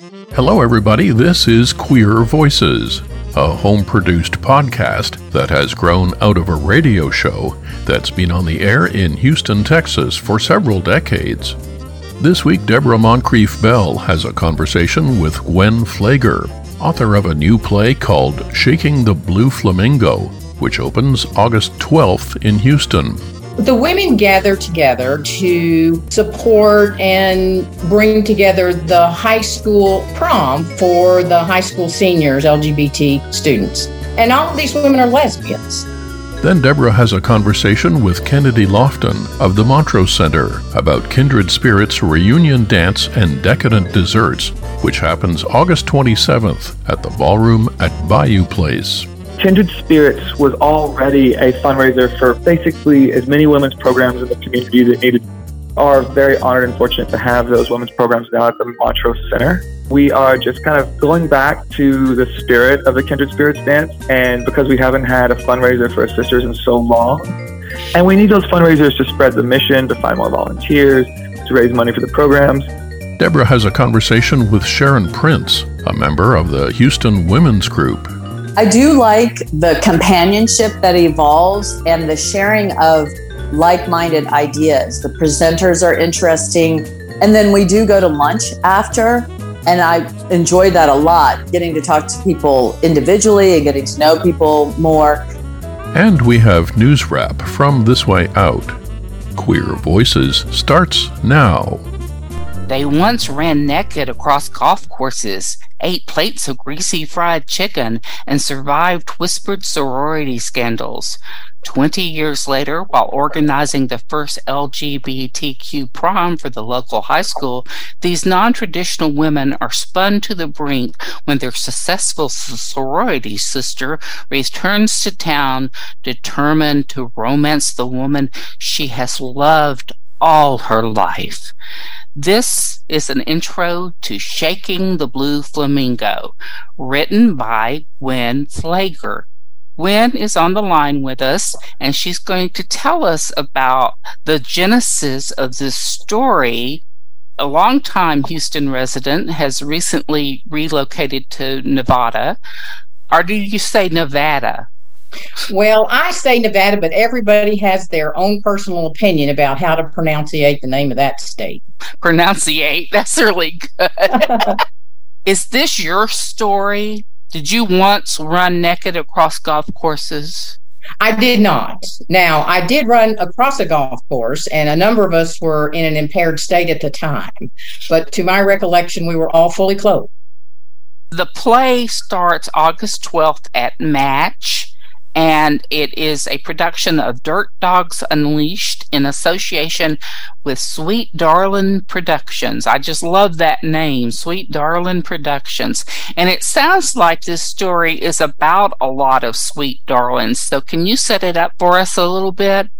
Hello, everybody. This is Queer Voices, a home produced podcast that has grown out of a radio show that's been on the air in Houston, Texas for several decades. This week, Deborah Moncrief Bell has a conversation with Gwen Flager, author of a new play called Shaking the Blue Flamingo, which opens August 12th in Houston. The women gather together to support and bring together the high school prom for the high school seniors, LGBT students. And all of these women are lesbians. Then Deborah has a conversation with Kennedy Lofton of the Montrose Center about Kindred Spirits reunion dance and decadent desserts, which happens August 27th at the ballroom at Bayou Place. Kindred Spirits was already a fundraiser for basically as many women's programs in the community that needed. Are very honored and fortunate to have those women's programs now at the Montrose Center. We are just kind of going back to the spirit of the Kindred Spirits dance, and because we haven't had a fundraiser for our sisters in so long, and we need those fundraisers to spread the mission, to find more volunteers, to raise money for the programs. Deborah has a conversation with Sharon Prince, a member of the Houston Women's Group. I do like the companionship that evolves and the sharing of like minded ideas. The presenters are interesting. And then we do go to lunch after. And I enjoyed that a lot, getting to talk to people individually and getting to know people more. And we have news wrap from This Way Out. Queer Voices starts now. They once ran naked across golf courses, ate plates of greasy fried chicken, and survived whispered sorority scandals. Twenty years later, while organizing the first LGBTQ prom for the local high school, these non traditional women are spun to the brink when their successful sorority sister returns to town determined to romance the woman she has loved all her life. This is an intro to Shaking the Blue Flamingo, written by Gwen Pfleger. Gwen is on the line with us, and she's going to tell us about the genesis of this story. A longtime Houston resident has recently relocated to Nevada. Or do you say Nevada? Well, I say Nevada, but everybody has their own personal opinion about how to pronunciate the name of that state. Pronunciate? That's really good. Is this your story? Did you once run naked across golf courses? I did not. Now, I did run across a golf course, and a number of us were in an impaired state at the time. But to my recollection, we were all fully clothed. The play starts August 12th at Match and it is a production of Dirt Dogs Unleashed in association with Sweet Darlin Productions. I just love that name, Sweet Darlin Productions. And it sounds like this story is about a lot of sweet darlings. So can you set it up for us a little bit?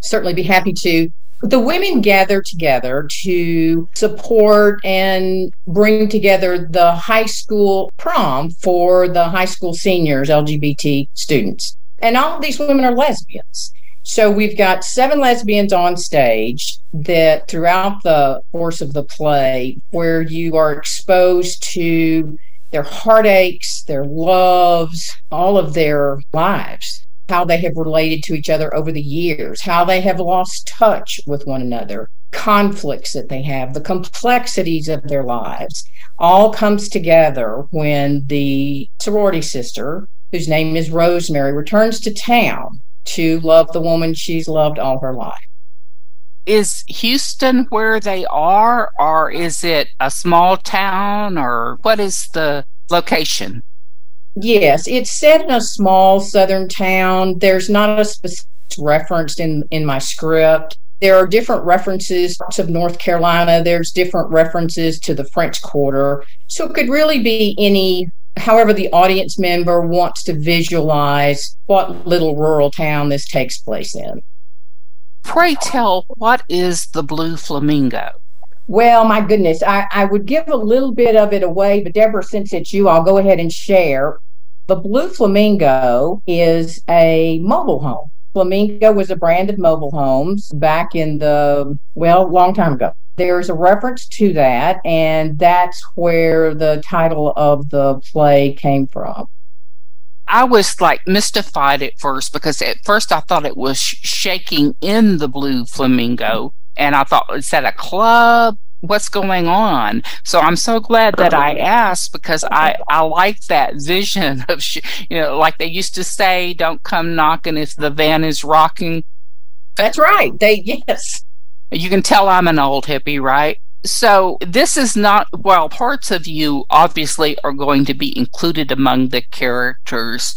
Certainly be happy to the women gather together to support and bring together the high school prom for the high school seniors, LGBT students. And all of these women are lesbians. So we've got seven lesbians on stage that throughout the course of the play, where you are exposed to their heartaches, their loves, all of their lives how they have related to each other over the years, how they have lost touch with one another, conflicts that they have, the complexities of their lives, all comes together when the sorority sister, whose name is Rosemary, returns to town to love the woman she's loved all her life. Is Houston where they are, or is it a small town, or what is the location? Yes, it's set in a small southern town. There's not a specific referenced in in my script. There are different references to North Carolina. There's different references to the French Quarter. So it could really be any however the audience member wants to visualize what little rural town this takes place in. Pray tell, what is the Blue Flamingo? Well, my goodness, I, I would give a little bit of it away, but Deborah, since it's you, I'll go ahead and share. The Blue Flamingo is a mobile home. Flamingo was a brand of mobile homes back in the, well, long time ago. There's a reference to that, and that's where the title of the play came from. I was like mystified at first because at first I thought it was shaking in the blue flamingo. And I thought, is that a club? What's going on? So I'm so glad that I uh-huh. asked because I, I like that vision of, sh- you know, like they used to say, don't come knocking if the van is rocking. That's right. They, yes. You can tell I'm an old hippie, right? So this is not, while parts of you obviously are going to be included among the characters,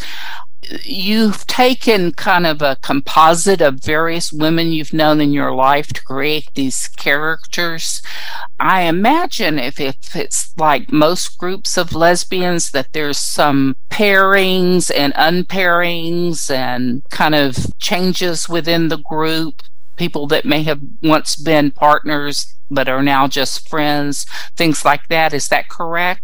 you've taken kind of a composite of various women you've known in your life to create these characters. I imagine if, if it's like most groups of lesbians, that there's some pairings and unpairings and kind of changes within the group people that may have once been partners but are now just friends, things like that. Is that correct?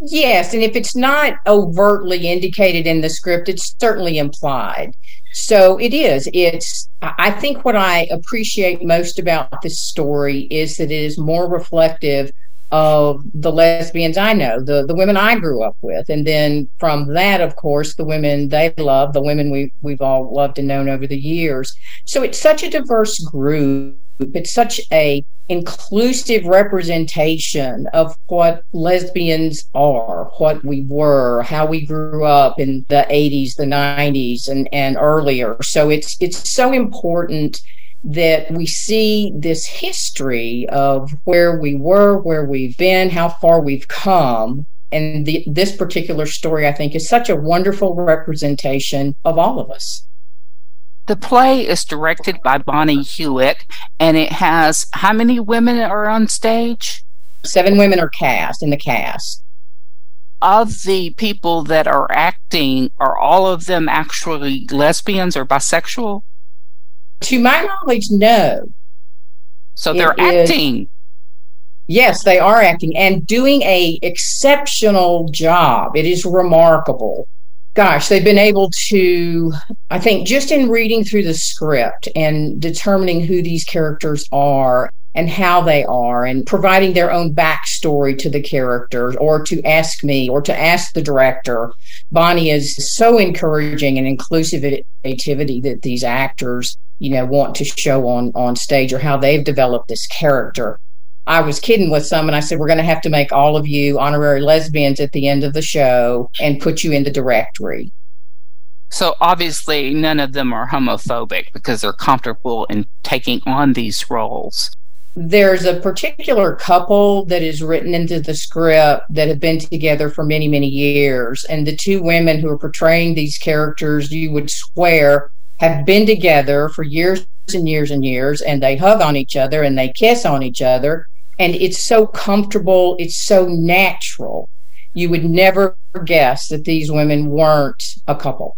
Yes, and if it's not overtly indicated in the script, it's certainly implied. So it is. It's, I think what I appreciate most about this story is that it is more reflective of the lesbians I know, the the women I grew up with, and then from that, of course, the women they love, the women we we've all loved and known over the years. So it's such a diverse group. It's such a inclusive representation of what lesbians are, what we were, how we grew up in the 80s, the 90s, and and earlier. So it's it's so important that we see this history of where we were, where we've been, how far we've come. And the, this particular story, I think, is such a wonderful representation of all of us. The play is directed by Bonnie Hewitt, and it has how many women are on stage? Seven women are cast in the cast. Of the people that are acting, are all of them actually lesbians or bisexual? To my knowledge, no. So they're it acting. Is, yes, they are acting and doing a exceptional job. It is remarkable. Gosh, they've been able to, I think, just in reading through the script and determining who these characters are and how they are and providing their own backstory to the characters or to ask me or to ask the director. Bonnie is so encouraging and inclusive activity that these actors you know want to show on on stage or how they've developed this character i was kidding with some and i said we're going to have to make all of you honorary lesbians at the end of the show and put you in the directory so obviously none of them are homophobic because they're comfortable in taking on these roles there's a particular couple that is written into the script that have been together for many many years and the two women who are portraying these characters you would swear have been together for years and years and years, and they hug on each other and they kiss on each other. And it's so comfortable, it's so natural. You would never guess that these women weren't a couple.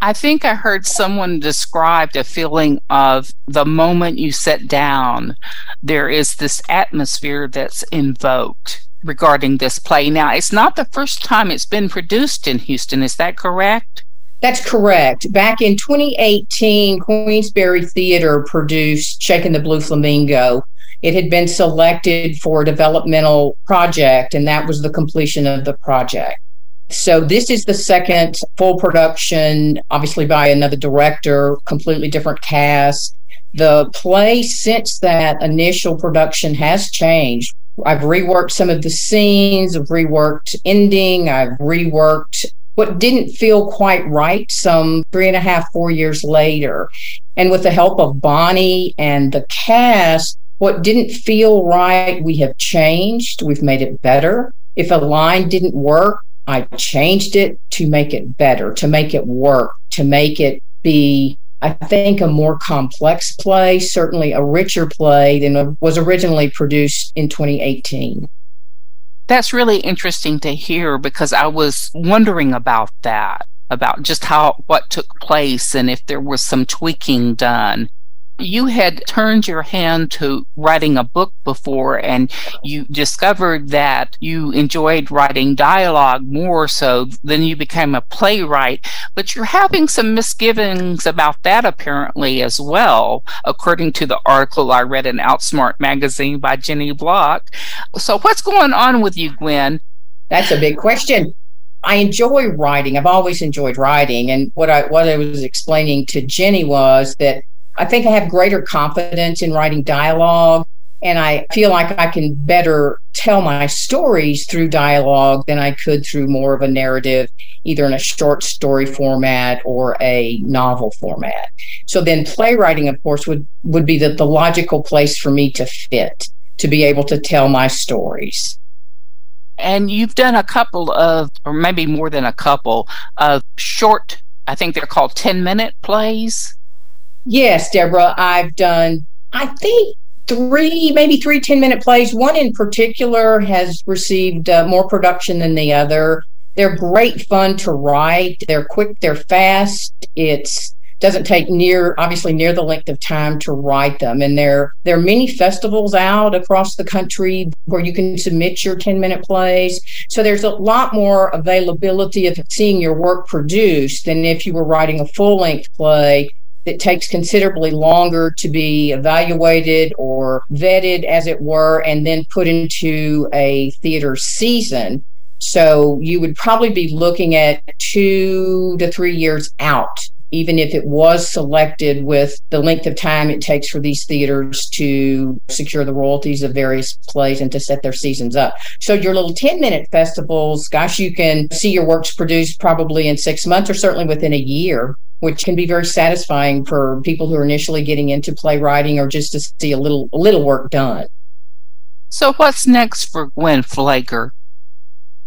I think I heard someone describe the feeling of the moment you sit down, there is this atmosphere that's invoked regarding this play. Now, it's not the first time it's been produced in Houston, is that correct? That's correct. Back in 2018, Queensbury Theater produced Shaking the Blue Flamingo. It had been selected for a developmental project, and that was the completion of the project. So, this is the second full production, obviously by another director, completely different cast. The play since that initial production has changed. I've reworked some of the scenes, I've reworked ending, I've reworked what didn't feel quite right some three and a half, four years later. And with the help of Bonnie and the cast, what didn't feel right, we have changed. We've made it better. If a line didn't work, I changed it to make it better, to make it work, to make it be, I think, a more complex play, certainly a richer play than was originally produced in 2018. That's really interesting to hear because I was wondering about that, about just how what took place and if there was some tweaking done. You had turned your hand to writing a book before and you discovered that you enjoyed writing dialogue more so then you became a playwright but you're having some misgivings about that apparently as well according to the article i read in outsmart magazine by jenny block so what's going on with you gwen that's a big question I enjoy writing. I've always enjoyed writing. And what I what I was explaining to Jenny was that I think I have greater confidence in writing dialogue and I feel like I can better tell my stories through dialogue than I could through more of a narrative, either in a short story format or a novel format. So then playwriting, of course, would, would be the, the logical place for me to fit, to be able to tell my stories. And you've done a couple of, or maybe more than a couple, of short, I think they're called 10 minute plays. Yes, Deborah, I've done, I think, three, maybe three 10 minute plays. One in particular has received uh, more production than the other. They're great fun to write. They're quick, they're fast. It's doesn't take near obviously near the length of time to write them and there there are many festivals out across the country where you can submit your 10 minute plays so there's a lot more availability of seeing your work produced than if you were writing a full length play that takes considerably longer to be evaluated or vetted, as it were, and then put into a theater season. So you would probably be looking at two to three years out, even if it was selected with the length of time it takes for these theaters to secure the royalties of various plays and to set their seasons up. So your little 10 minute festivals, gosh, you can see your works produced probably in six months or certainly within a year which can be very satisfying for people who are initially getting into playwriting or just to see a little a little work done. So what's next for Gwen Flager?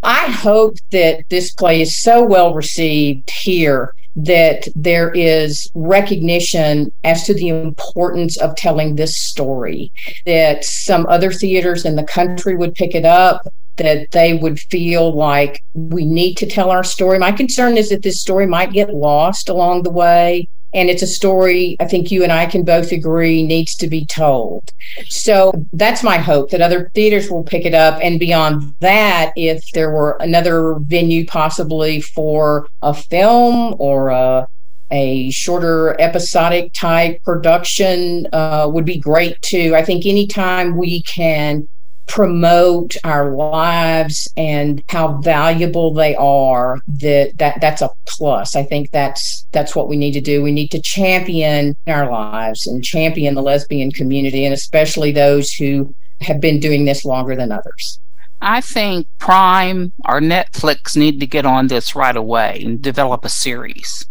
I hope that this play is so well received here that there is recognition as to the importance of telling this story, that some other theaters in the country would pick it up, that they would feel like we need to tell our story. My concern is that this story might get lost along the way. And it's a story I think you and I can both agree needs to be told. So that's my hope that other theaters will pick it up. And beyond that, if there were another venue possibly for a film or a a shorter episodic type production uh, would be great too. I think anytime we can promote our lives and how valuable they are that that that's a plus. I think that's that's what we need to do. We need to champion our lives and champion the lesbian community and especially those who have been doing this longer than others. I think Prime or Netflix need to get on this right away and develop a series.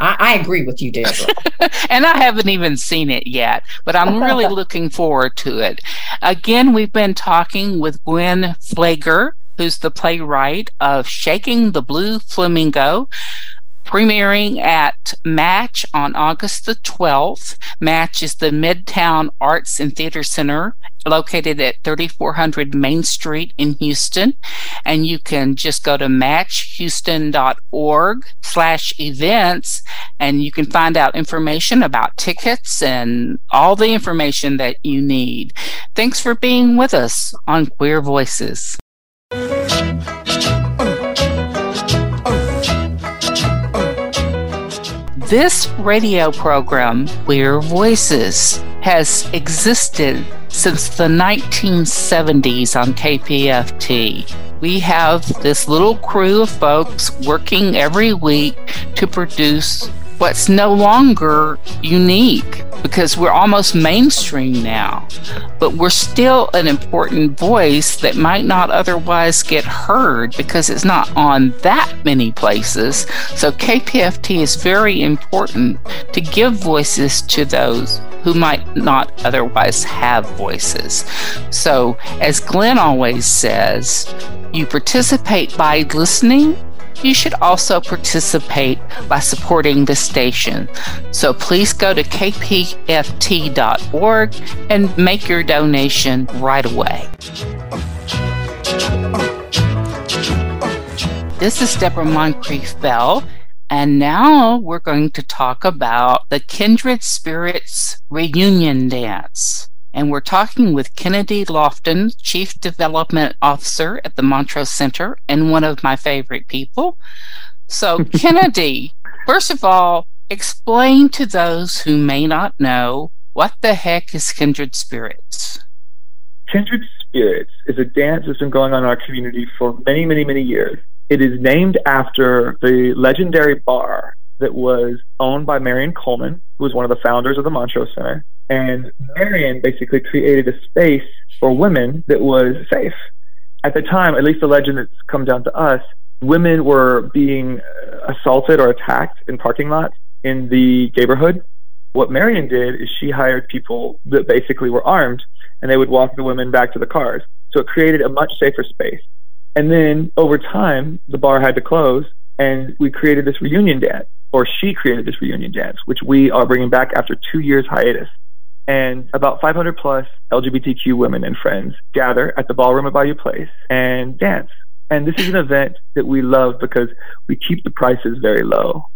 I, I agree with you, Deborah. and I haven't even seen it yet, but I'm really looking forward to it. Again, we've been talking with Gwen Flager, who's the playwright of Shaking the Blue Flamingo premiering at Match on August the 12th. Match is the Midtown Arts and Theater Center located at 3400 Main Street in Houston. And you can just go to matchhouston.org slash events and you can find out information about tickets and all the information that you need. Thanks for being with us on Queer Voices. This radio program, Queer Voices, has existed since the 1970s on KPFT. We have this little crew of folks working every week to produce what's no longer unique because we're almost mainstream now. But we're still an important voice that might not otherwise get heard because it's not on that many places. So KPFT is very important to give voices to those who might not otherwise have voices. So, as Glenn always says, you participate by listening you should also participate by supporting the station. So please go to kpft.org and make your donation right away. This is Deborah Moncrief Bell And now we're going to talk about the Kindred Spirits Reunion Dance. And we're talking with Kennedy Lofton, Chief Development Officer at the Montrose Center, and one of my favorite people. So, Kennedy, first of all, explain to those who may not know what the heck is Kindred Spirits? Kindred Spirits is a dance that's been going on in our community for many, many, many years. It is named after the legendary bar that was owned by Marion Coleman, who was one of the founders of the Montrose Center. And Marion basically created a space for women that was safe. At the time, at least the legend that's come down to us, women were being assaulted or attacked in parking lots in the neighborhood. What Marion did is she hired people that basically were armed and they would walk the women back to the cars. So it created a much safer space. And then over time, the bar had to close and we created this reunion dance, or she created this reunion dance, which we are bringing back after two years hiatus. And about 500 plus LGBTQ women and friends gather at the ballroom at Bayou Place and dance. And this is an event that we love because we keep the prices very low.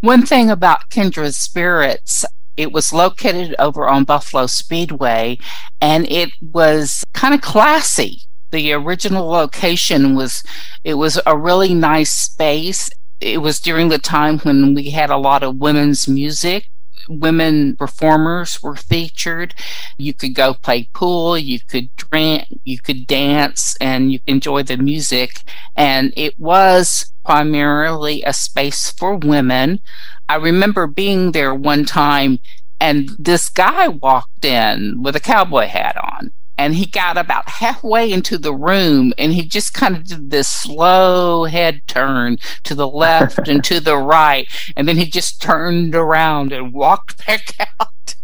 One thing about Kindred Spirits, it was located over on Buffalo Speedway and it was kind of classy. The original location was, it was a really nice space. It was during the time when we had a lot of women's music women performers were featured. You could go play pool, you could drink, you could dance, and you enjoy the music. And it was primarily a space for women. I remember being there one time and this guy walked in with a cowboy hat on and he got about halfway into the room and he just kind of did this slow head turn to the left and to the right and then he just turned around and walked back out.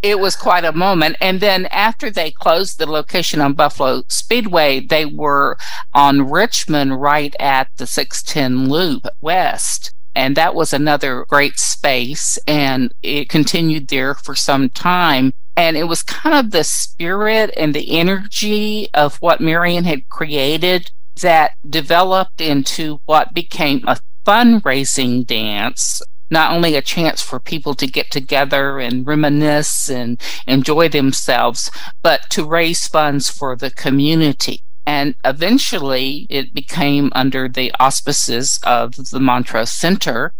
It was quite a moment and then after they closed the location on buffalo speedway they were on richmond right at the 610 loop west and that was another great space and it continued there for some time and it was kind of the spirit and the energy of what Marion had created that developed into what became a fundraising dance not only a chance for people to get together and reminisce and enjoy themselves, but to raise funds for the community. And eventually it became under the auspices of the Montrose Center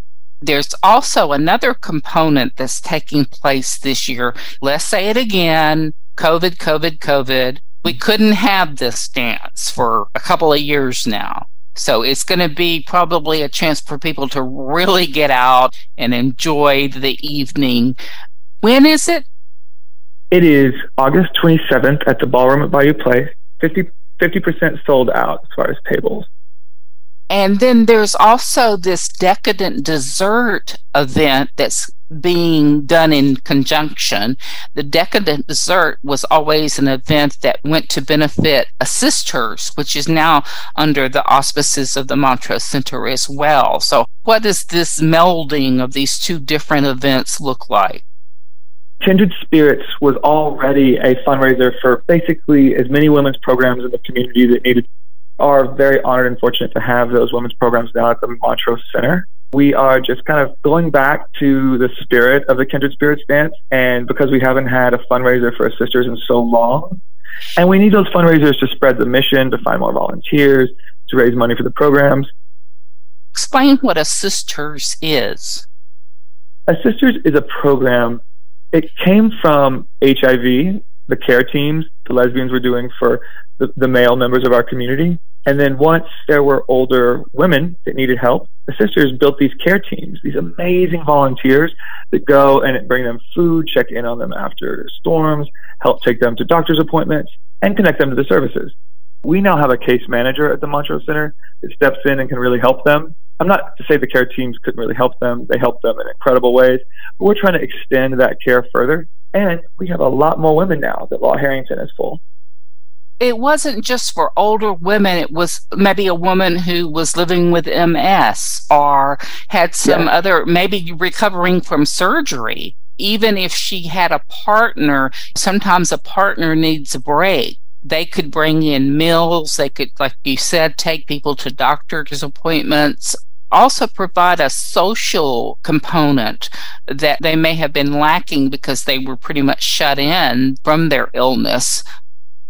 there's also another component that's taking place this year. Let's say it again COVID, COVID, COVID. We couldn't have this dance for a couple of years now. So it's going to be probably a chance for people to really get out and enjoy the evening. When is it? It is August 27th at the Ballroom at Bayou Place. 50, 50% sold out as far as tables. And then there's also this decadent dessert event that's being done in conjunction. The decadent dessert was always an event that went to benefit Sisters, which is now under the auspices of the Montrose Center as well. So, what does this melding of these two different events look like? Kindred Spirits was already a fundraiser for basically as many women's programs in the community that needed are very honored and fortunate to have those women's programs now at the Montrose Center. We are just kind of going back to the spirit of the Kindred Spirits dance. And because we haven't had a fundraiser for sisters in so long, and we need those fundraisers to spread the mission, to find more volunteers, to raise money for the programs. Explain what a Sisters is. A Sisters is a program. It came from HIV, the care teams the lesbians were doing for the, the male members of our community. And then once there were older women that needed help, the sisters built these care teams, these amazing volunteers that go and bring them food, check in on them after storms, help take them to doctor's appointments, and connect them to the services. We now have a case manager at the Montrose Center that steps in and can really help them. I'm not to say the care teams couldn't really help them. They help them in incredible ways, but we're trying to extend that care further. And we have a lot more women now that Law Harrington is full it wasn't just for older women. It was maybe a woman who was living with MS or had some yeah. other, maybe recovering from surgery. Even if she had a partner, sometimes a partner needs a break. They could bring in meals. They could, like you said, take people to doctor's appointments also provide a social component that they may have been lacking because they were pretty much shut in from their illness.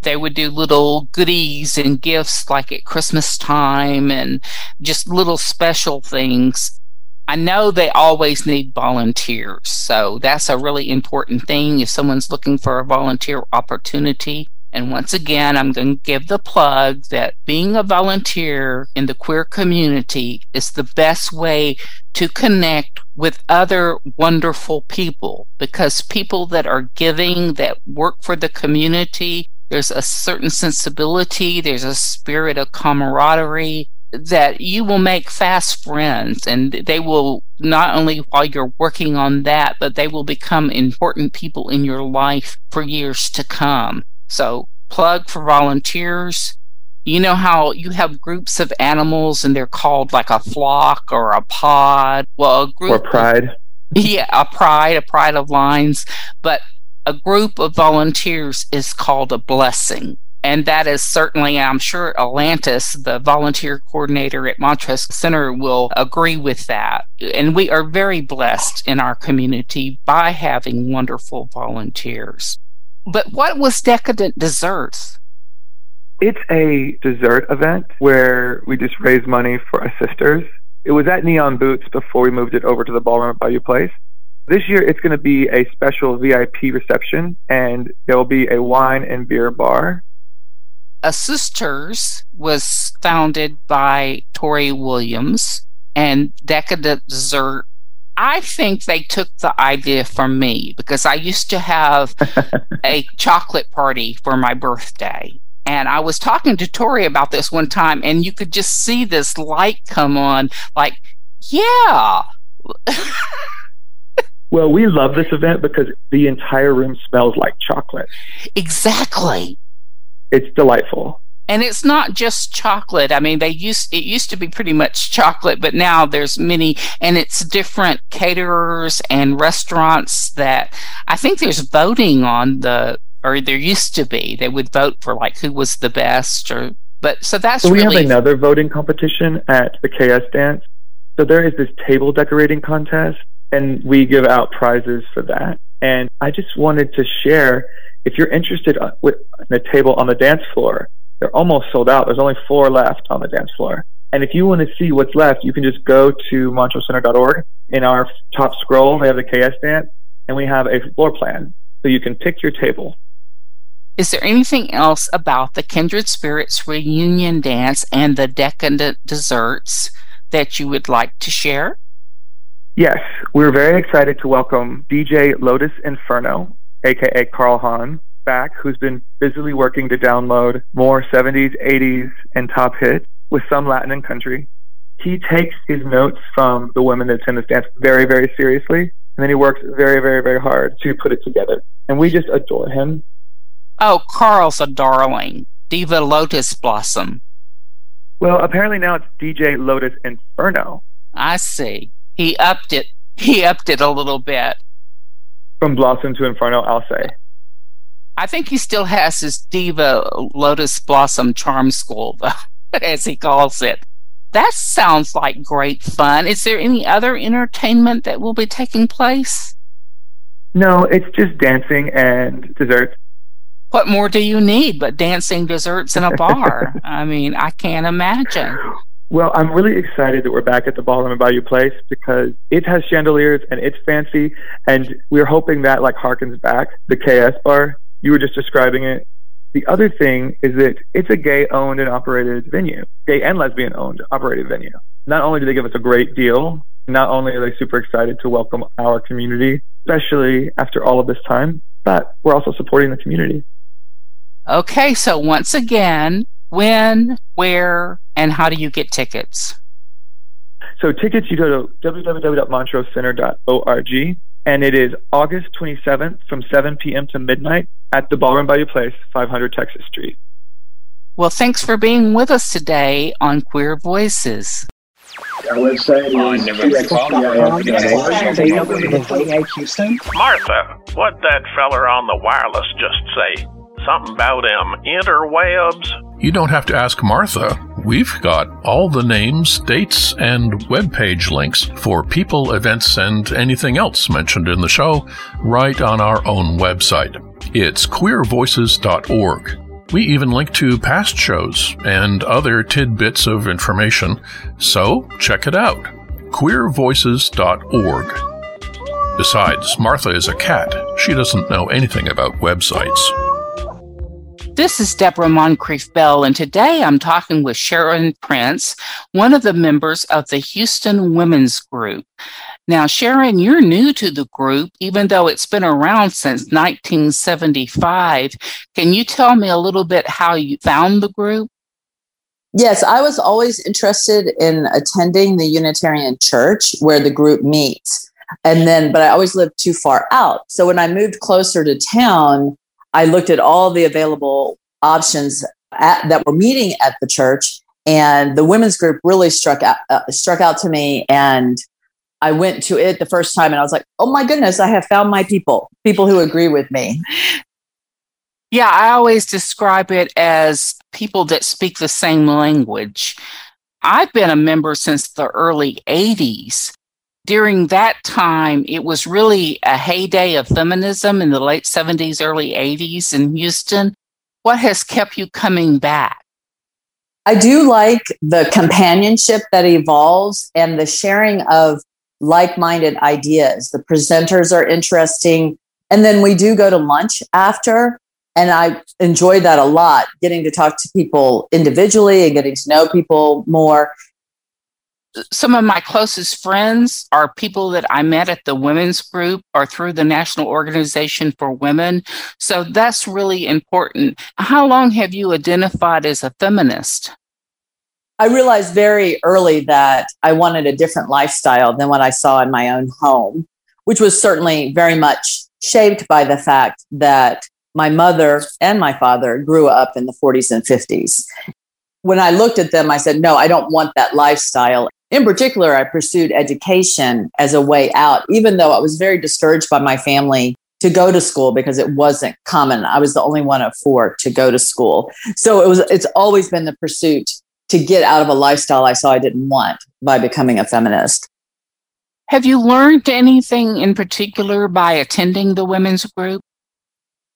They would do little goodies and gifts like at Christmas time and just little special things. I know they always need volunteers. So that's a really important thing. If someone's looking for a volunteer opportunity, and once again, I'm going to give the plug that being a volunteer in the queer community is the best way to connect with other wonderful people because people that are giving, that work for the community, there's a certain sensibility, there's a spirit of camaraderie that you will make fast friends and they will not only while you're working on that, but they will become important people in your life for years to come. So, plug for volunteers. You know how you have groups of animals and they're called like a flock or a pod? Well, a group. Or pride. Of, yeah, a pride, a pride of lines. But a group of volunteers is called a blessing. And that is certainly, I'm sure Atlantis, the volunteer coordinator at Montrose Center, will agree with that. And we are very blessed in our community by having wonderful volunteers. But what was Decadent Desserts? It's a dessert event where we just raise money for our sisters. It was at Neon Boots before we moved it over to the ballroom at Bayou Place. This year, it's going to be a special VIP reception, and there will be a wine and beer bar. A Sisters was founded by Tori Williams, and Decadent Dessert I think they took the idea from me because I used to have a chocolate party for my birthday. And I was talking to Tori about this one time, and you could just see this light come on like, yeah. well, we love this event because the entire room smells like chocolate. Exactly. It's delightful. And it's not just chocolate. I mean they used it used to be pretty much chocolate but now there's many and it's different caterers and restaurants that i think there's voting on the or there used to be. They would vote for like who was the best or but so that's so we really have another voting competition at the ks dance. So there is this table decorating contest and we give out prizes for that and i just wanted to share if you're interested uh, with a table on the dance floor they're almost sold out. There's only four left on the dance floor. And if you want to see what's left, you can just go to montrosecenter.org. In our top scroll, they have the KS dance, and we have a floor plan. So you can pick your table. Is there anything else about the Kindred Spirits reunion dance and the decadent desserts that you would like to share? Yes, we're very excited to welcome DJ Lotus Inferno, aka Carl Hahn, back who's been busily working to download more 70s, 80s, and top hits with some Latin and country. He takes his notes from the women that attend this dance very, very seriously, and then he works very, very, very hard to put it together. And we just adore him. Oh, Carl's a darling. Diva Lotus Blossom. Well, apparently now it's DJ Lotus Inferno. I see. He upped it. He upped it a little bit. From Blossom to Inferno, I'll say. I think he still has his Diva Lotus Blossom Charm School, as he calls it. That sounds like great fun. Is there any other entertainment that will be taking place? No, it's just dancing and desserts. What more do you need but dancing, desserts, and a bar? I mean, I can't imagine. Well, I'm really excited that we're back at the Ballroom at Bayou Place because it has chandeliers and it's fancy, and we're hoping that like harkens back the KS bar you were just describing it. The other thing is that it's a gay owned and operated venue, gay and lesbian owned operated venue. Not only do they give us a great deal, not only are they super excited to welcome our community, especially after all of this time, but we're also supporting the community. Okay, so once again, when, where, and how do you get tickets? So tickets, you go to www.montrosecenter.org and it is August 27th from 7 p.m. to midnight at the Ballroom Bayou Place, 500 Texas Street. Well, thanks for being with us today on Queer Voices. Our website is Martha, what that feller on the wireless just say? Something about them interwebs. You don't have to ask Martha. We've got all the names, dates, and web page links for people, events, and anything else mentioned in the show right on our own website. It's queervoices.org. We even link to past shows and other tidbits of information, so check it out. queervoices.org. Besides, Martha is a cat. She doesn't know anything about websites. This is Deborah Moncrief Bell, and today I'm talking with Sharon Prince, one of the members of the Houston Women's Group. Now, Sharon, you're new to the group, even though it's been around since 1975. Can you tell me a little bit how you found the group? Yes, I was always interested in attending the Unitarian Church where the group meets. And then, but I always lived too far out. So when I moved closer to town, I looked at all the available options at, that were meeting at the church, and the women's group really struck out, uh, struck out to me. And I went to it the first time, and I was like, "Oh my goodness, I have found my people, people who agree with me." Yeah, I always describe it as people that speak the same language. I've been a member since the early 80s during that time, it was really a heyday of feminism in the late 70s, early 80s in Houston. What has kept you coming back? I do like the companionship that evolves and the sharing of like minded ideas. The presenters are interesting. And then we do go to lunch after. And I enjoy that a lot, getting to talk to people individually and getting to know people more some of my closest friends are people that I met at the women's group or through the National Organization for Women. So that's really important. How long have you identified as a feminist? I realized very early that I wanted a different lifestyle than what I saw in my own home, which was certainly very much shaped by the fact that my mother and my father grew up in the 40s and 50s. When I looked at them, I said, no, I don't want that lifestyle. In particular, I pursued education as a way out, even though I was very discouraged by my family to go to school because it wasn't common. I was the only one of four to go to school. So it was it's always been the pursuit to get out of a lifestyle I saw I didn't want by becoming a feminist. Have you learned anything in particular by attending the women's group?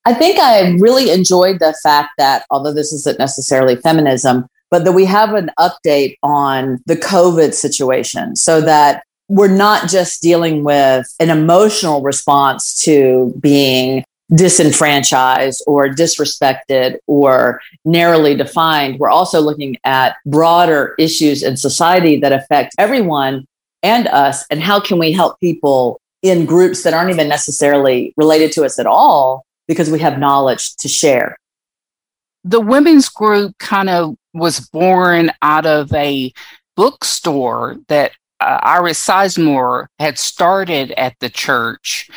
I think I really enjoyed the fact that although this isn't necessarily feminism, but that we have an update on the COVID situation so that we're not just dealing with an emotional response to being disenfranchised or disrespected or narrowly defined. We're also looking at broader issues in society that affect everyone and us. And how can we help people in groups that aren't even necessarily related to us at all because we have knowledge to share? The women's group kind of was born out of a bookstore that uh, Iris Sizemore had started at the church.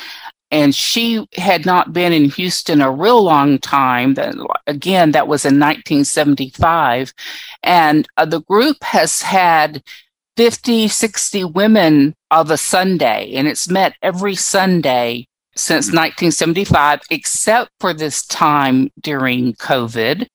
And she had not been in Houston a real long time. Again, that was in 1975. And uh, the group has had 50, 60 women of a Sunday, and it's met every Sunday since 1975, except for this time during COVID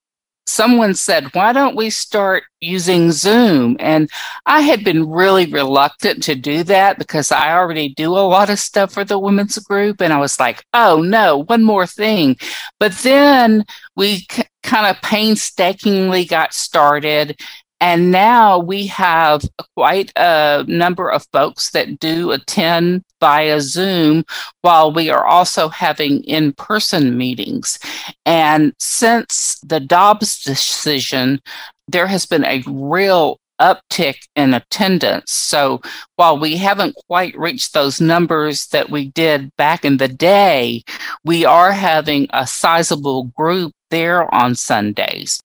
someone said, Why don't we start using Zoom? And I had been really reluctant to do that because I already do a lot of stuff for the women's group. And I was like, Oh, no, one more thing. But then we c- kind of painstakingly got started. And now we have quite a number of folks that do attend via Zoom while we are also having in person meetings. And since the Dobbs decision, there has been a real uptick in attendance. So while we haven't quite reached those numbers that we did back in the day, we are having a sizable group there on Sundays.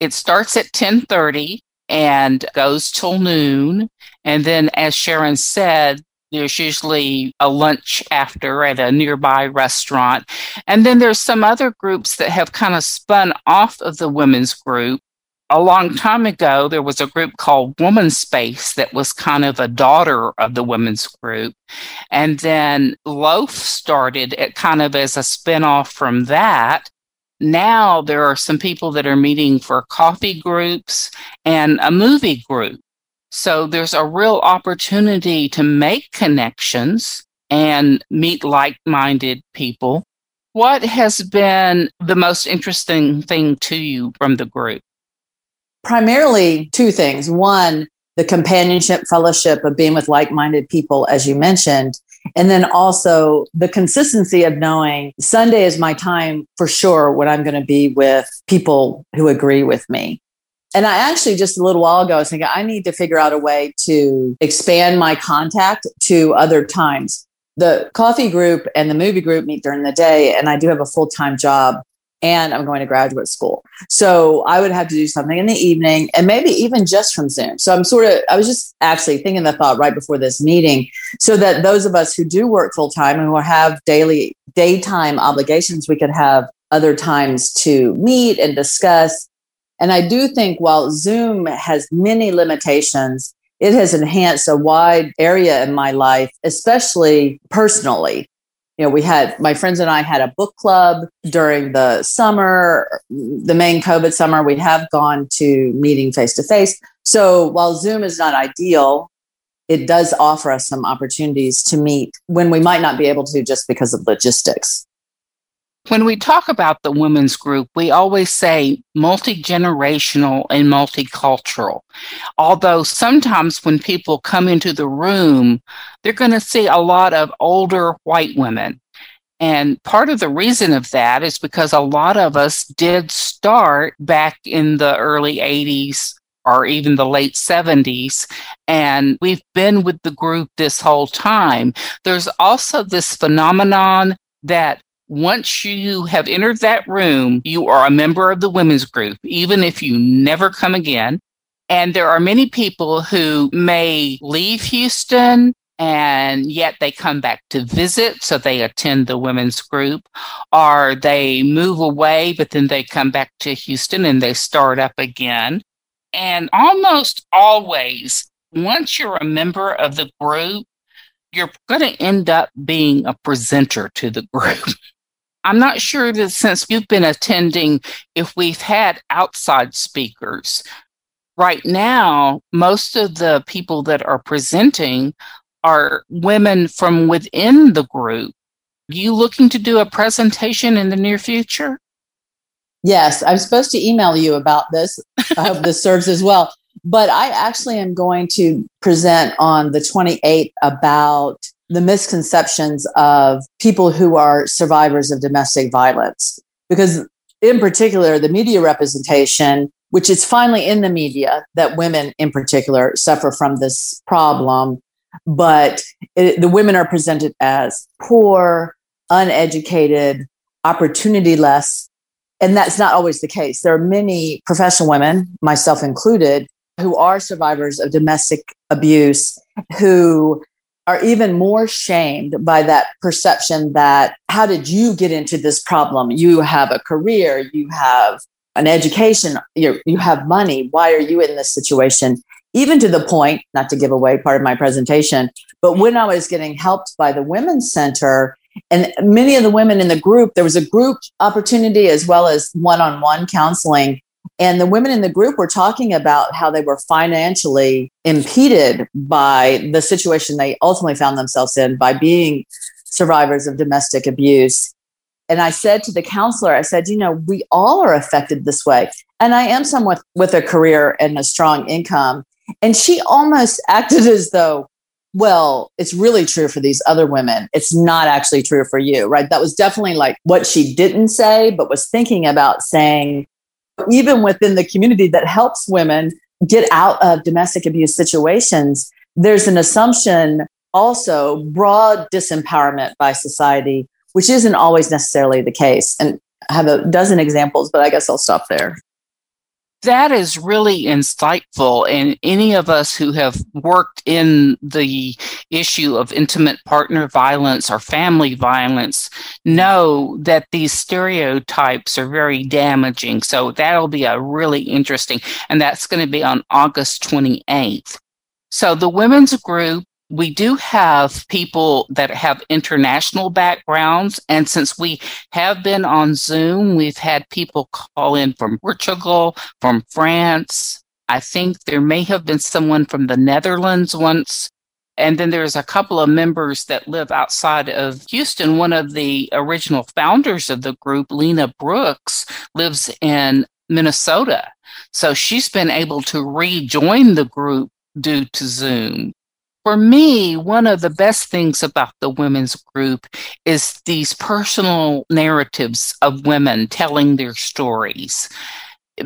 It starts at 1030 and goes till noon. And then, as Sharon said, there's usually a lunch after at a nearby restaurant. And then there's some other groups that have kind of spun off of the women's group. A long time ago, there was a group called Woman Space that was kind of a daughter of the women's group. And then Loaf started it kind of as a spinoff from that. Now there are some people that are meeting for coffee groups and a movie group. So there's a real opportunity to make connections and meet like minded people. What has been the most interesting thing to you from the group? Primarily two things. One, the companionship fellowship of being with like minded people, as you mentioned. And then also the consistency of knowing Sunday is my time for sure when I'm going to be with people who agree with me. And I actually just a little while ago I was thinking I need to figure out a way to expand my contact to other times. The coffee group and the movie group meet during the day, and I do have a full time job and I'm going to graduate school. So I would have to do something in the evening and maybe even just from Zoom. So I'm sort of, I was just actually thinking the thought right before this meeting so that those of us who do work full time and who have daily, daytime obligations, we could have other times to meet and discuss. And I do think while Zoom has many limitations, it has enhanced a wide area in my life, especially personally you know, we had my friends and I had a book club during the summer, the main COVID summer. We have gone to meeting face to face. So while Zoom is not ideal, it does offer us some opportunities to meet when we might not be able to just because of logistics. When we talk about the women's group, we always say multi generational and multicultural. Although sometimes when people come into the room, they're going to see a lot of older white women. And part of the reason of that is because a lot of us did start back in the early 80s or even the late 70s. And we've been with the group this whole time. There's also this phenomenon that once you have entered that room, you are a member of the women's group, even if you never come again. And there are many people who may leave Houston and yet they come back to visit. So they attend the women's group, or they move away, but then they come back to Houston and they start up again. And almost always, once you're a member of the group, you're going to end up being a presenter to the group. I'm not sure that since you've been attending, if we've had outside speakers. Right now, most of the people that are presenting are women from within the group. Are you looking to do a presentation in the near future? Yes, I'm supposed to email you about this. I hope this serves as well. But I actually am going to present on the 28th about the misconceptions of people who are survivors of domestic violence. Because, in particular, the media representation, which is finally in the media that women in particular suffer from this problem, but it, the women are presented as poor, uneducated, opportunity less. And that's not always the case. There are many professional women, myself included, who are survivors of domestic abuse who are even more shamed by that perception that how did you get into this problem? You have a career, you have an education, you you have money. Why are you in this situation? Even to the point, not to give away part of my presentation, but when I was getting helped by the Women's Center, and many of the women in the group, there was a group opportunity as well as one on one counseling and the women in the group were talking about how they were financially impeded by the situation they ultimately found themselves in by being survivors of domestic abuse. And I said to the counselor, I said, you know, we all are affected this way. And I am someone with a career and a strong income. And she almost acted as though, well, it's really true for these other women. It's not actually true for you, right? That was definitely like what she didn't say, but was thinking about saying, even within the community that helps women get out of domestic abuse situations, there's an assumption also broad disempowerment by society, which isn't always necessarily the case. And I have a dozen examples, but I guess I'll stop there that is really insightful. And any of us who have worked in the issue of intimate partner violence or family violence know that these stereotypes are very damaging. So that'll be a really interesting, and that's going to be on August 28th. So the women's group we do have people that have international backgrounds. And since we have been on Zoom, we've had people call in from Portugal, from France. I think there may have been someone from the Netherlands once. And then there's a couple of members that live outside of Houston. One of the original founders of the group, Lena Brooks, lives in Minnesota. So she's been able to rejoin the group due to Zoom. For me, one of the best things about the women's group is these personal narratives of women telling their stories.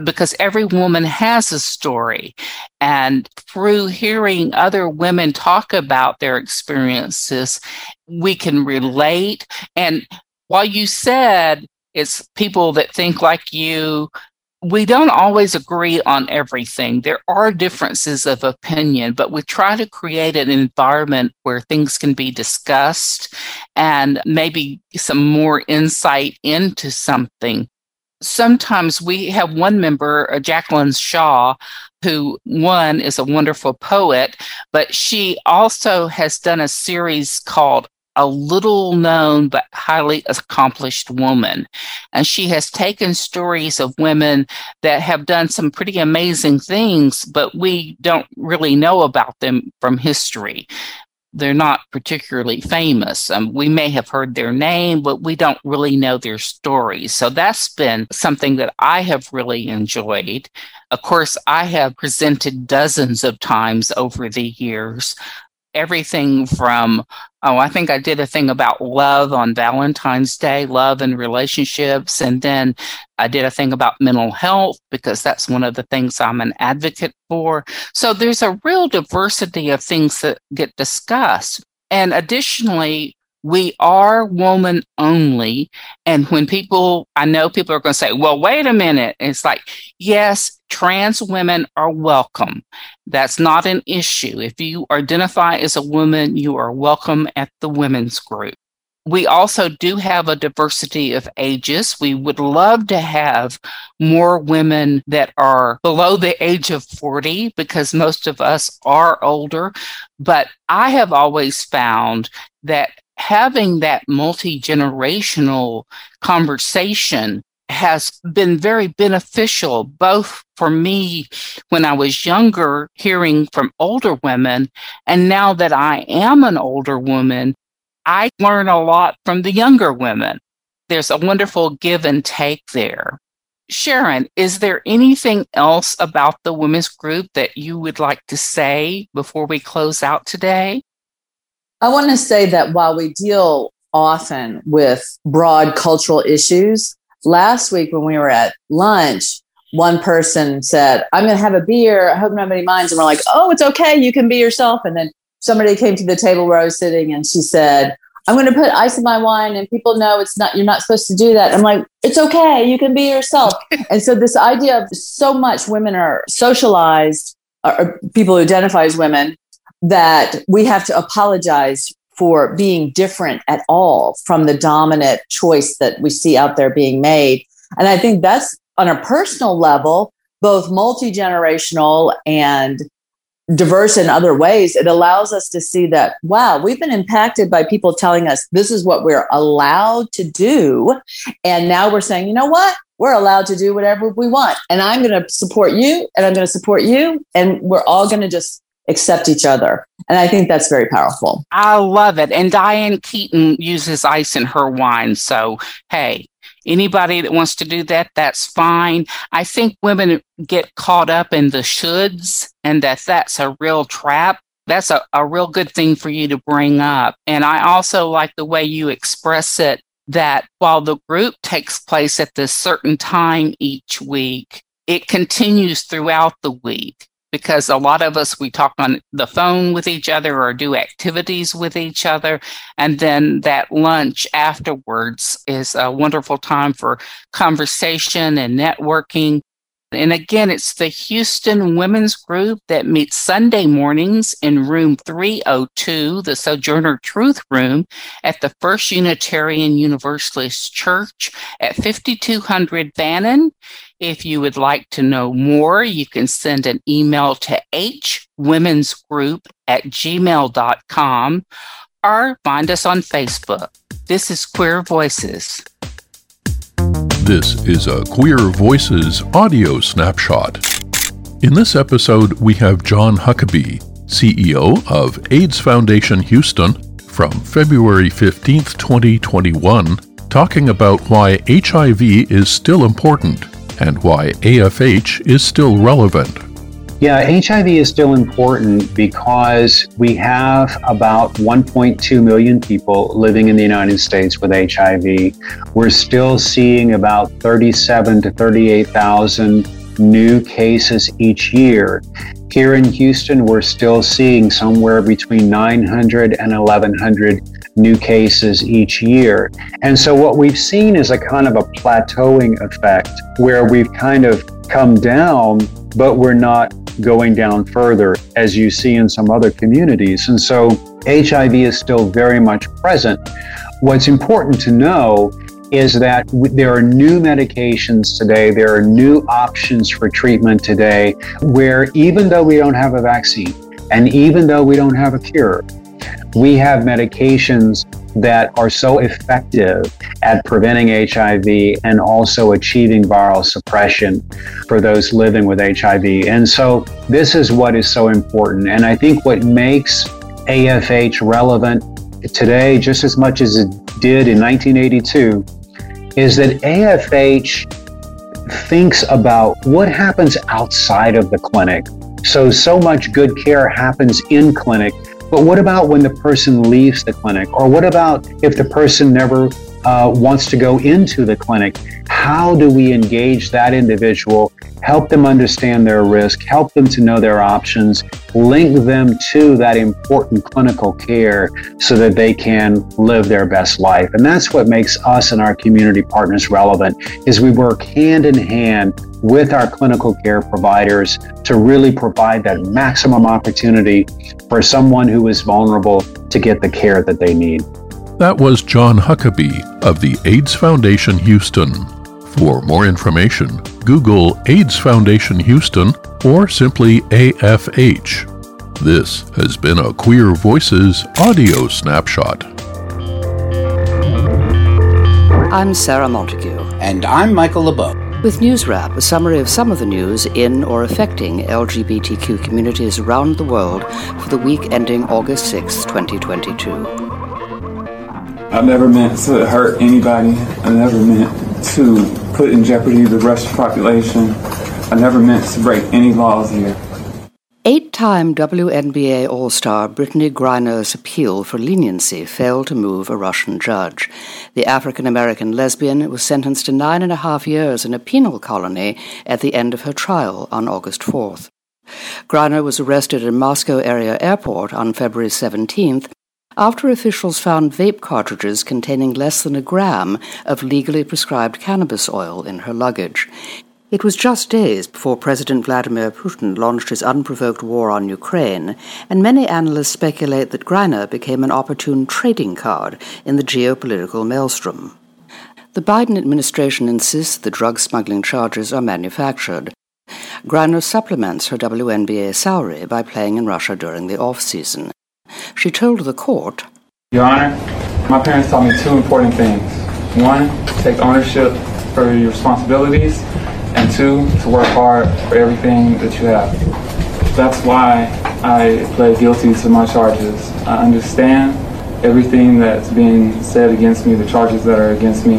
Because every woman has a story. And through hearing other women talk about their experiences, we can relate. And while you said it's people that think like you, we don't always agree on everything. There are differences of opinion, but we try to create an environment where things can be discussed and maybe some more insight into something. Sometimes we have one member, uh, Jacqueline Shaw, who one is a wonderful poet, but she also has done a series called a little known but highly accomplished woman. And she has taken stories of women that have done some pretty amazing things, but we don't really know about them from history. They're not particularly famous. Um, we may have heard their name, but we don't really know their stories. So that's been something that I have really enjoyed. Of course, I have presented dozens of times over the years everything from oh i think i did a thing about love on valentine's day love and relationships and then i did a thing about mental health because that's one of the things i'm an advocate for. So there's a real diversity of things that get discussed. And additionally we are woman only. And when people, I know people are going to say, well, wait a minute. it's like, yes, trans women are welcome. That's not an issue. If you identify as a woman, you are welcome at the women's group. We also do have a diversity of ages. We would love to have more women that are below the age of 40 because most of us are older. But I have always found that having that multi generational conversation has been very beneficial, both for me when I was younger, hearing from older women, and now that I am an older woman, I learn a lot from the younger women. There's a wonderful give and take there. Sharon, is there anything else about the women's group that you would like to say before we close out today? I want to say that while we deal often with broad cultural issues, last week when we were at lunch, one person said, I'm going to have a beer. I hope nobody minds. And we're like, oh, it's okay. You can be yourself. And then somebody came to the table where I was sitting and she said, I'm going to put ice in my wine and people know it's not, you're not supposed to do that. I'm like, it's okay. You can be yourself. and so this idea of so much women are socialized or people who identify as women that we have to apologize for being different at all from the dominant choice that we see out there being made. And I think that's on a personal level, both multi generational and diverse in other ways. It allows us to see that, wow, we've been impacted by people telling us this is what we're allowed to do. And now we're saying, you know what? We're allowed to do whatever we want. And I'm going to support you and I'm going to support you. And we're all going to just accept each other. And I think that's very powerful. I love it. And Diane Keaton uses ice in her wine. So, hey, anybody that wants to do that, that's fine. I think women get caught up in the shoulds and that that's a real trap. That's a, a real good thing for you to bring up. And I also like the way you express it that while the group takes place at this certain time each week, it continues throughout the week because a lot of us we talk on the phone with each other or do activities with each other. And then that lunch afterwards is a wonderful time for conversation and networking And again, it's the Houston Women's Group that meets Sunday mornings in room 302, the Sojourner Truth Room at the First Unitarian Universalist Church at 5200 Fannin. If you would like to know more, you can send an email to hwomensgroup at gmail.com or find us on Facebook. This is Queer Voices. This is a Queer Voices audio snapshot. In this episode, we have John Huckabee, CEO of AIDS Foundation Houston, from February 15th, 2021, talking about why HIV is still important and why AFH is still relevant. Yeah, HIV is still important because we have about 1.2 million people living in the United States with HIV. We're still seeing about 37 to 38,000 new cases each year. Here in Houston, we're still seeing somewhere between 900 and 1100 new cases each year. And so what we've seen is a kind of a plateauing effect where we've kind of come down, but we're not going down further, as you see in some other communities. And so HIV is still very much present. What's important to know is that there are new medications today, there are new options for treatment today, where even though we don't have a vaccine and even though we don't have a cure, we have medications that are so effective at preventing HIV and also achieving viral suppression for those living with HIV. And so this is what is so important. And I think what makes AFH relevant today, just as much as it did in 1982, is that AFH thinks about what happens outside of the clinic. So, so much good care happens in clinic but what about when the person leaves the clinic? Or what about if the person never uh, wants to go into the clinic? How do we engage that individual, help them understand their risk, help them to know their options, link them to that important clinical care so that they can live their best life? And that's what makes us and our community partners relevant is we work hand in hand with our clinical care providers to really provide that maximum opportunity for someone who is vulnerable to get the care that they need. That was John Huckabee of the AIDS Foundation Houston. For more information, Google AIDS Foundation Houston or simply AFH. This has been a Queer Voices audio snapshot. I'm Sarah Montague. And I'm Michael LeBeau. With News Wrap, a summary of some of the news in or affecting LGBTQ communities around the world for the week ending August 6, 2022. I never meant to hurt anybody. I never meant to put in jeopardy the Russian population. I never meant to break any laws here. Eight time WNBA All Star Brittney Griner's appeal for leniency failed to move a Russian judge. The African American lesbian was sentenced to nine and a half years in a penal colony at the end of her trial on August 4th. Griner was arrested at Moscow area airport on February 17th after officials found vape cartridges containing less than a gram of legally prescribed cannabis oil in her luggage. It was just days before President Vladimir Putin launched his unprovoked war on Ukraine, and many analysts speculate that Griner became an opportune trading card in the geopolitical maelstrom. The Biden administration insists the drug smuggling charges are manufactured. Griner supplements her WNBA salary by playing in Russia during the off season. She told the court, Your Honor, my parents taught me two important things. One, take ownership for your responsibilities and two, to work hard for everything that you have. That's why I pled guilty to my charges. I understand everything that's being said against me, the charges that are against me,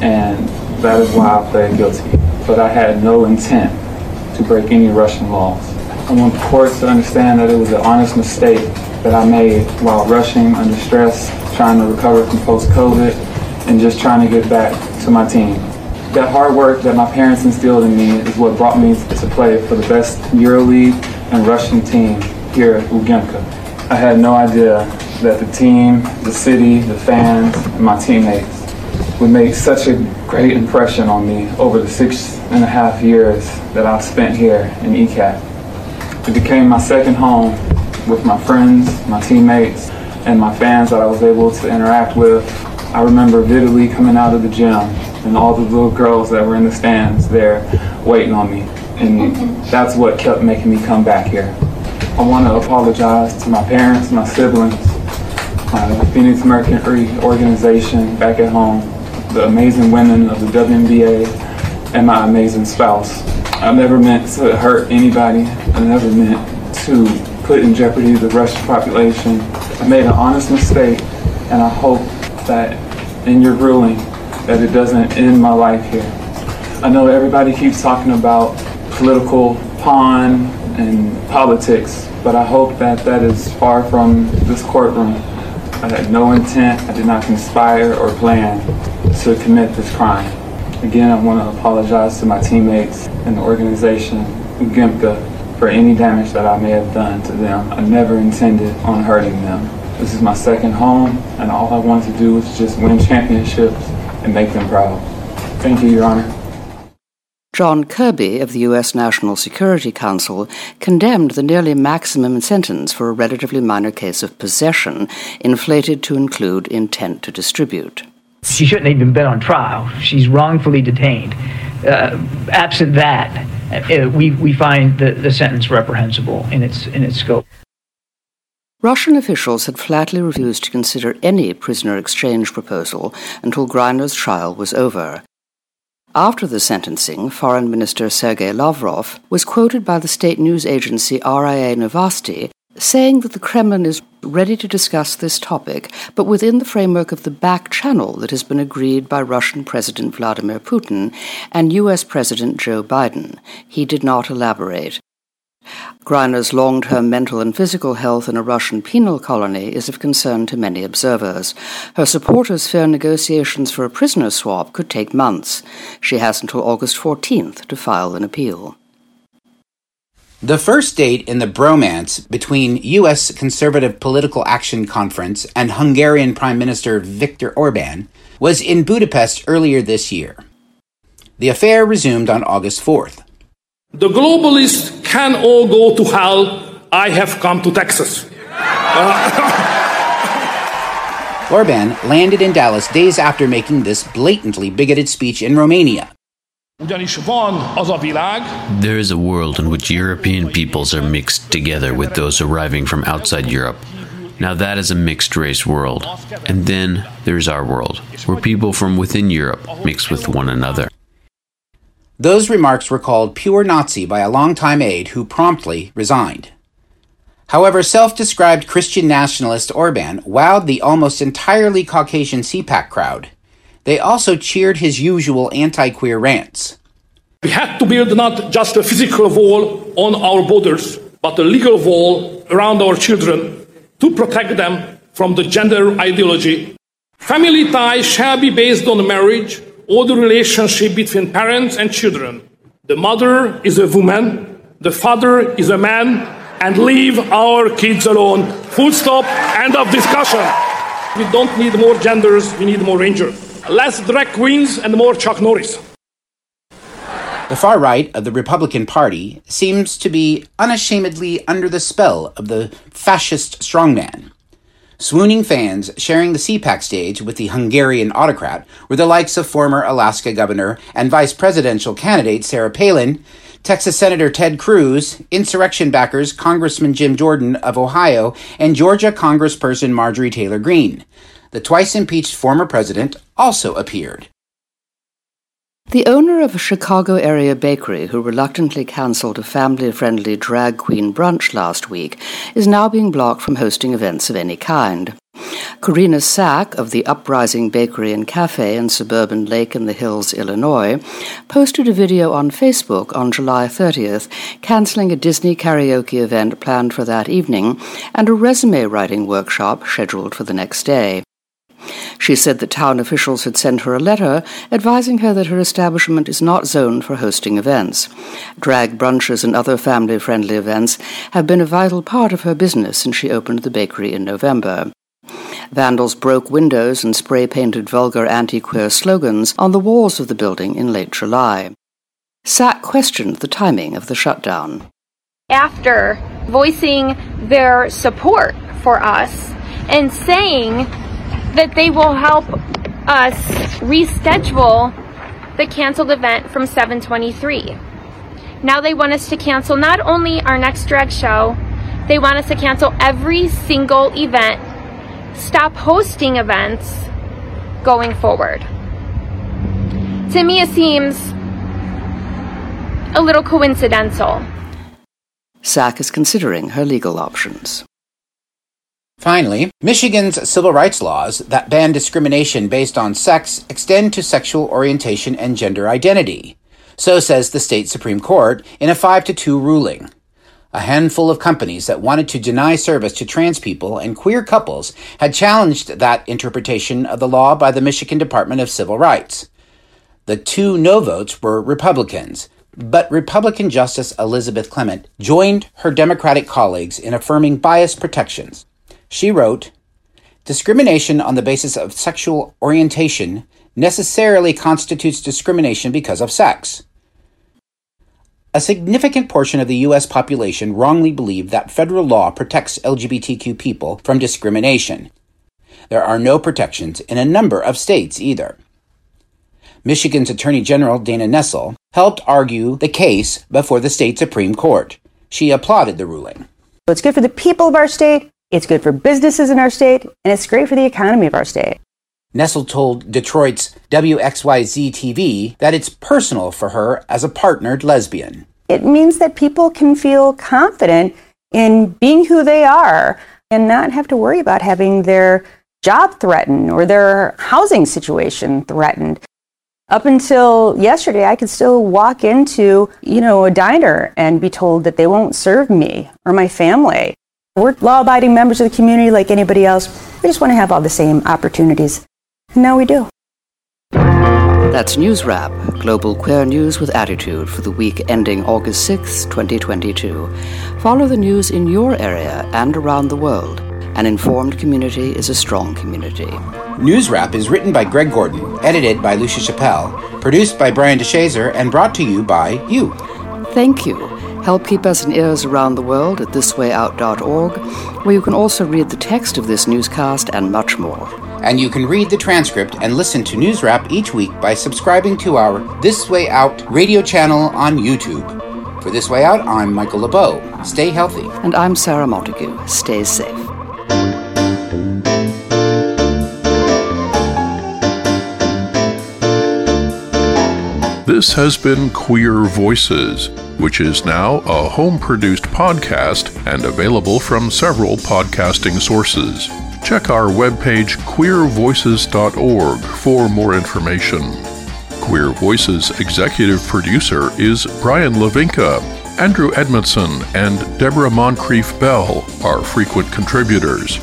and that is why I pled guilty. But I had no intent to break any Russian laws. I want the court to understand that it was an honest mistake that I made while rushing under stress, trying to recover from post-COVID, and just trying to get back to my team that hard work that my parents instilled in me is what brought me to play for the best EuroLeague and Russian team here at Ugimka. I had no idea that the team, the city, the fans, and my teammates would make such a great impression on me over the six and a half years that I've spent here in Ekat. It became my second home with my friends, my teammates, and my fans that I was able to interact with. I remember vividly coming out of the gym and all the little girls that were in the stands there waiting on me. And that's what kept making me come back here. I want to apologize to my parents, my siblings, my Phoenix Mercury organization back at home, the amazing women of the WNBA, and my amazing spouse. I never meant to hurt anybody. I never meant to put in jeopardy the Russian population. I made an honest mistake, and I hope that in your ruling that it doesn't end my life here. I know everybody keeps talking about political pawn and politics, but I hope that that is far from this courtroom. I had no intent, I did not conspire or plan to commit this crime. Again, I want to apologize to my teammates and the organization, GIMCA, for any damage that I may have done to them. I never intended on hurting them. This is my second home, and all I want to do is just win championships and make them proud. Thank you, Your Honor. John Kirby of the U.S. National Security Council condemned the nearly maximum sentence for a relatively minor case of possession, inflated to include intent to distribute. She shouldn't have even been on trial. She's wrongfully detained. Uh, absent that, uh, we, we find the, the sentence reprehensible in its, in its scope. Russian officials had flatly refused to consider any prisoner exchange proposal until Griner's trial was over. After the sentencing, Foreign Minister Sergei Lavrov was quoted by the state news agency RIA Novosti saying that the Kremlin is ready to discuss this topic, but within the framework of the back channel that has been agreed by Russian President Vladimir Putin and US President Joe Biden. He did not elaborate. Griner's long term mental and physical health in a Russian penal colony is of concern to many observers. Her supporters fear negotiations for a prisoner swap could take months. She has until August 14th to file an appeal. The first date in the bromance between U.S. Conservative Political Action Conference and Hungarian Prime Minister Viktor Orban was in Budapest earlier this year. The affair resumed on August 4th. The globalists can all go to hell. I have come to Texas. Orban landed in Dallas days after making this blatantly bigoted speech in Romania. There is a world in which European peoples are mixed together with those arriving from outside Europe. Now, that is a mixed race world. And then there's our world, where people from within Europe mix with one another. Those remarks were called pure Nazi by a longtime aide who promptly resigned. However, self described Christian nationalist Orban wowed the almost entirely Caucasian CPAC crowd. They also cheered his usual anti queer rants. We had to build not just a physical wall on our borders, but a legal wall around our children to protect them from the gender ideology. Family ties shall be based on marriage or the relationship between parents and children. The mother is a woman, the father is a man, and leave our kids alone. Full stop, end of discussion. We don't need more genders, we need more rangers. Less drag queens and more Chuck Norris. The far right of the Republican Party seems to be unashamedly under the spell of the fascist strongman. Swooning fans sharing the CPAC stage with the Hungarian autocrat were the likes of former Alaska Governor and Vice Presidential candidate Sarah Palin, Texas Senator Ted Cruz, insurrection backers Congressman Jim Jordan of Ohio, and Georgia Congressperson Marjorie Taylor Greene. The twice impeached former president also appeared. The owner of a Chicago area bakery who reluctantly cancelled a family friendly drag queen brunch last week is now being blocked from hosting events of any kind. Karina Sac of the Uprising Bakery and Cafe in suburban Lake in the Hills, Illinois, posted a video on Facebook on July 30th canceling a Disney karaoke event planned for that evening and a resume writing workshop scheduled for the next day. She said that town officials had sent her a letter advising her that her establishment is not zoned for hosting events. Drag brunches and other family friendly events have been a vital part of her business since she opened the bakery in November. Vandals broke windows and spray painted vulgar anti queer slogans on the walls of the building in late July. Sac questioned the timing of the shutdown. After voicing their support for us and saying that they will help us reschedule the canceled event from 723. Now they want us to cancel not only our next drag show, they want us to cancel every single event, stop hosting events going forward. To me, it seems a little coincidental. Sac is considering her legal options. Finally, Michigan's civil rights laws that ban discrimination based on sex extend to sexual orientation and gender identity. So says the state Supreme Court in a 5 to 2 ruling. A handful of companies that wanted to deny service to trans people and queer couples had challenged that interpretation of the law by the Michigan Department of Civil Rights. The two no votes were Republicans, but Republican Justice Elizabeth Clement joined her Democratic colleagues in affirming bias protections. She wrote, Discrimination on the basis of sexual orientation necessarily constitutes discrimination because of sex. A significant portion of the U.S. population wrongly believe that federal law protects LGBTQ people from discrimination. There are no protections in a number of states either. Michigan's Attorney General Dana Nessel helped argue the case before the state Supreme Court. She applauded the ruling. It's good for the people of our state, it's good for businesses in our state, and it's great for the economy of our state. Nessel told Detroit's WXYZ TV that it's personal for her as a partnered lesbian. It means that people can feel confident in being who they are and not have to worry about having their job threatened or their housing situation threatened. Up until yesterday, I could still walk into, you know, a diner and be told that they won't serve me or my family. We're law abiding members of the community like anybody else. We just want to have all the same opportunities. And Now we do. That's News Wrap, global queer news with attitude for the week ending August 6, 2022. Follow the news in your area and around the world. An informed community is a strong community. News Wrap is written by Greg Gordon, edited by Lucia Chappelle, produced by Brian DeShazor, and brought to you by you. Thank you. Help keep us in ears around the world at thiswayout.org, where you can also read the text of this newscast and much more. And you can read the transcript and listen to News Wrap each week by subscribing to our This Way Out radio channel on YouTube. For This Way Out, I'm Michael LeBeau. Stay healthy. And I'm Sarah Montague. Stay safe. This has been Queer Voices, which is now a home produced podcast and available from several podcasting sources. Check our webpage queervoices.org for more information. Queer Voices executive producer is Brian Lavinka. Andrew Edmondson and Deborah Moncrief Bell are frequent contributors.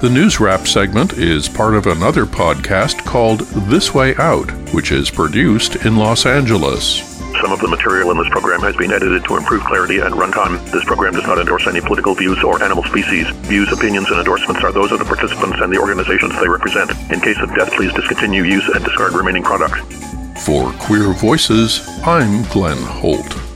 The News Wrap segment is part of another podcast called This Way Out, which is produced in Los Angeles. Some of the material in this program has been edited to improve clarity and runtime. This program does not endorse any political views or animal species. Views, opinions, and endorsements are those of the participants and the organizations they represent. In case of death, please discontinue use and discard remaining products. For Queer Voices, I'm Glenn Holt.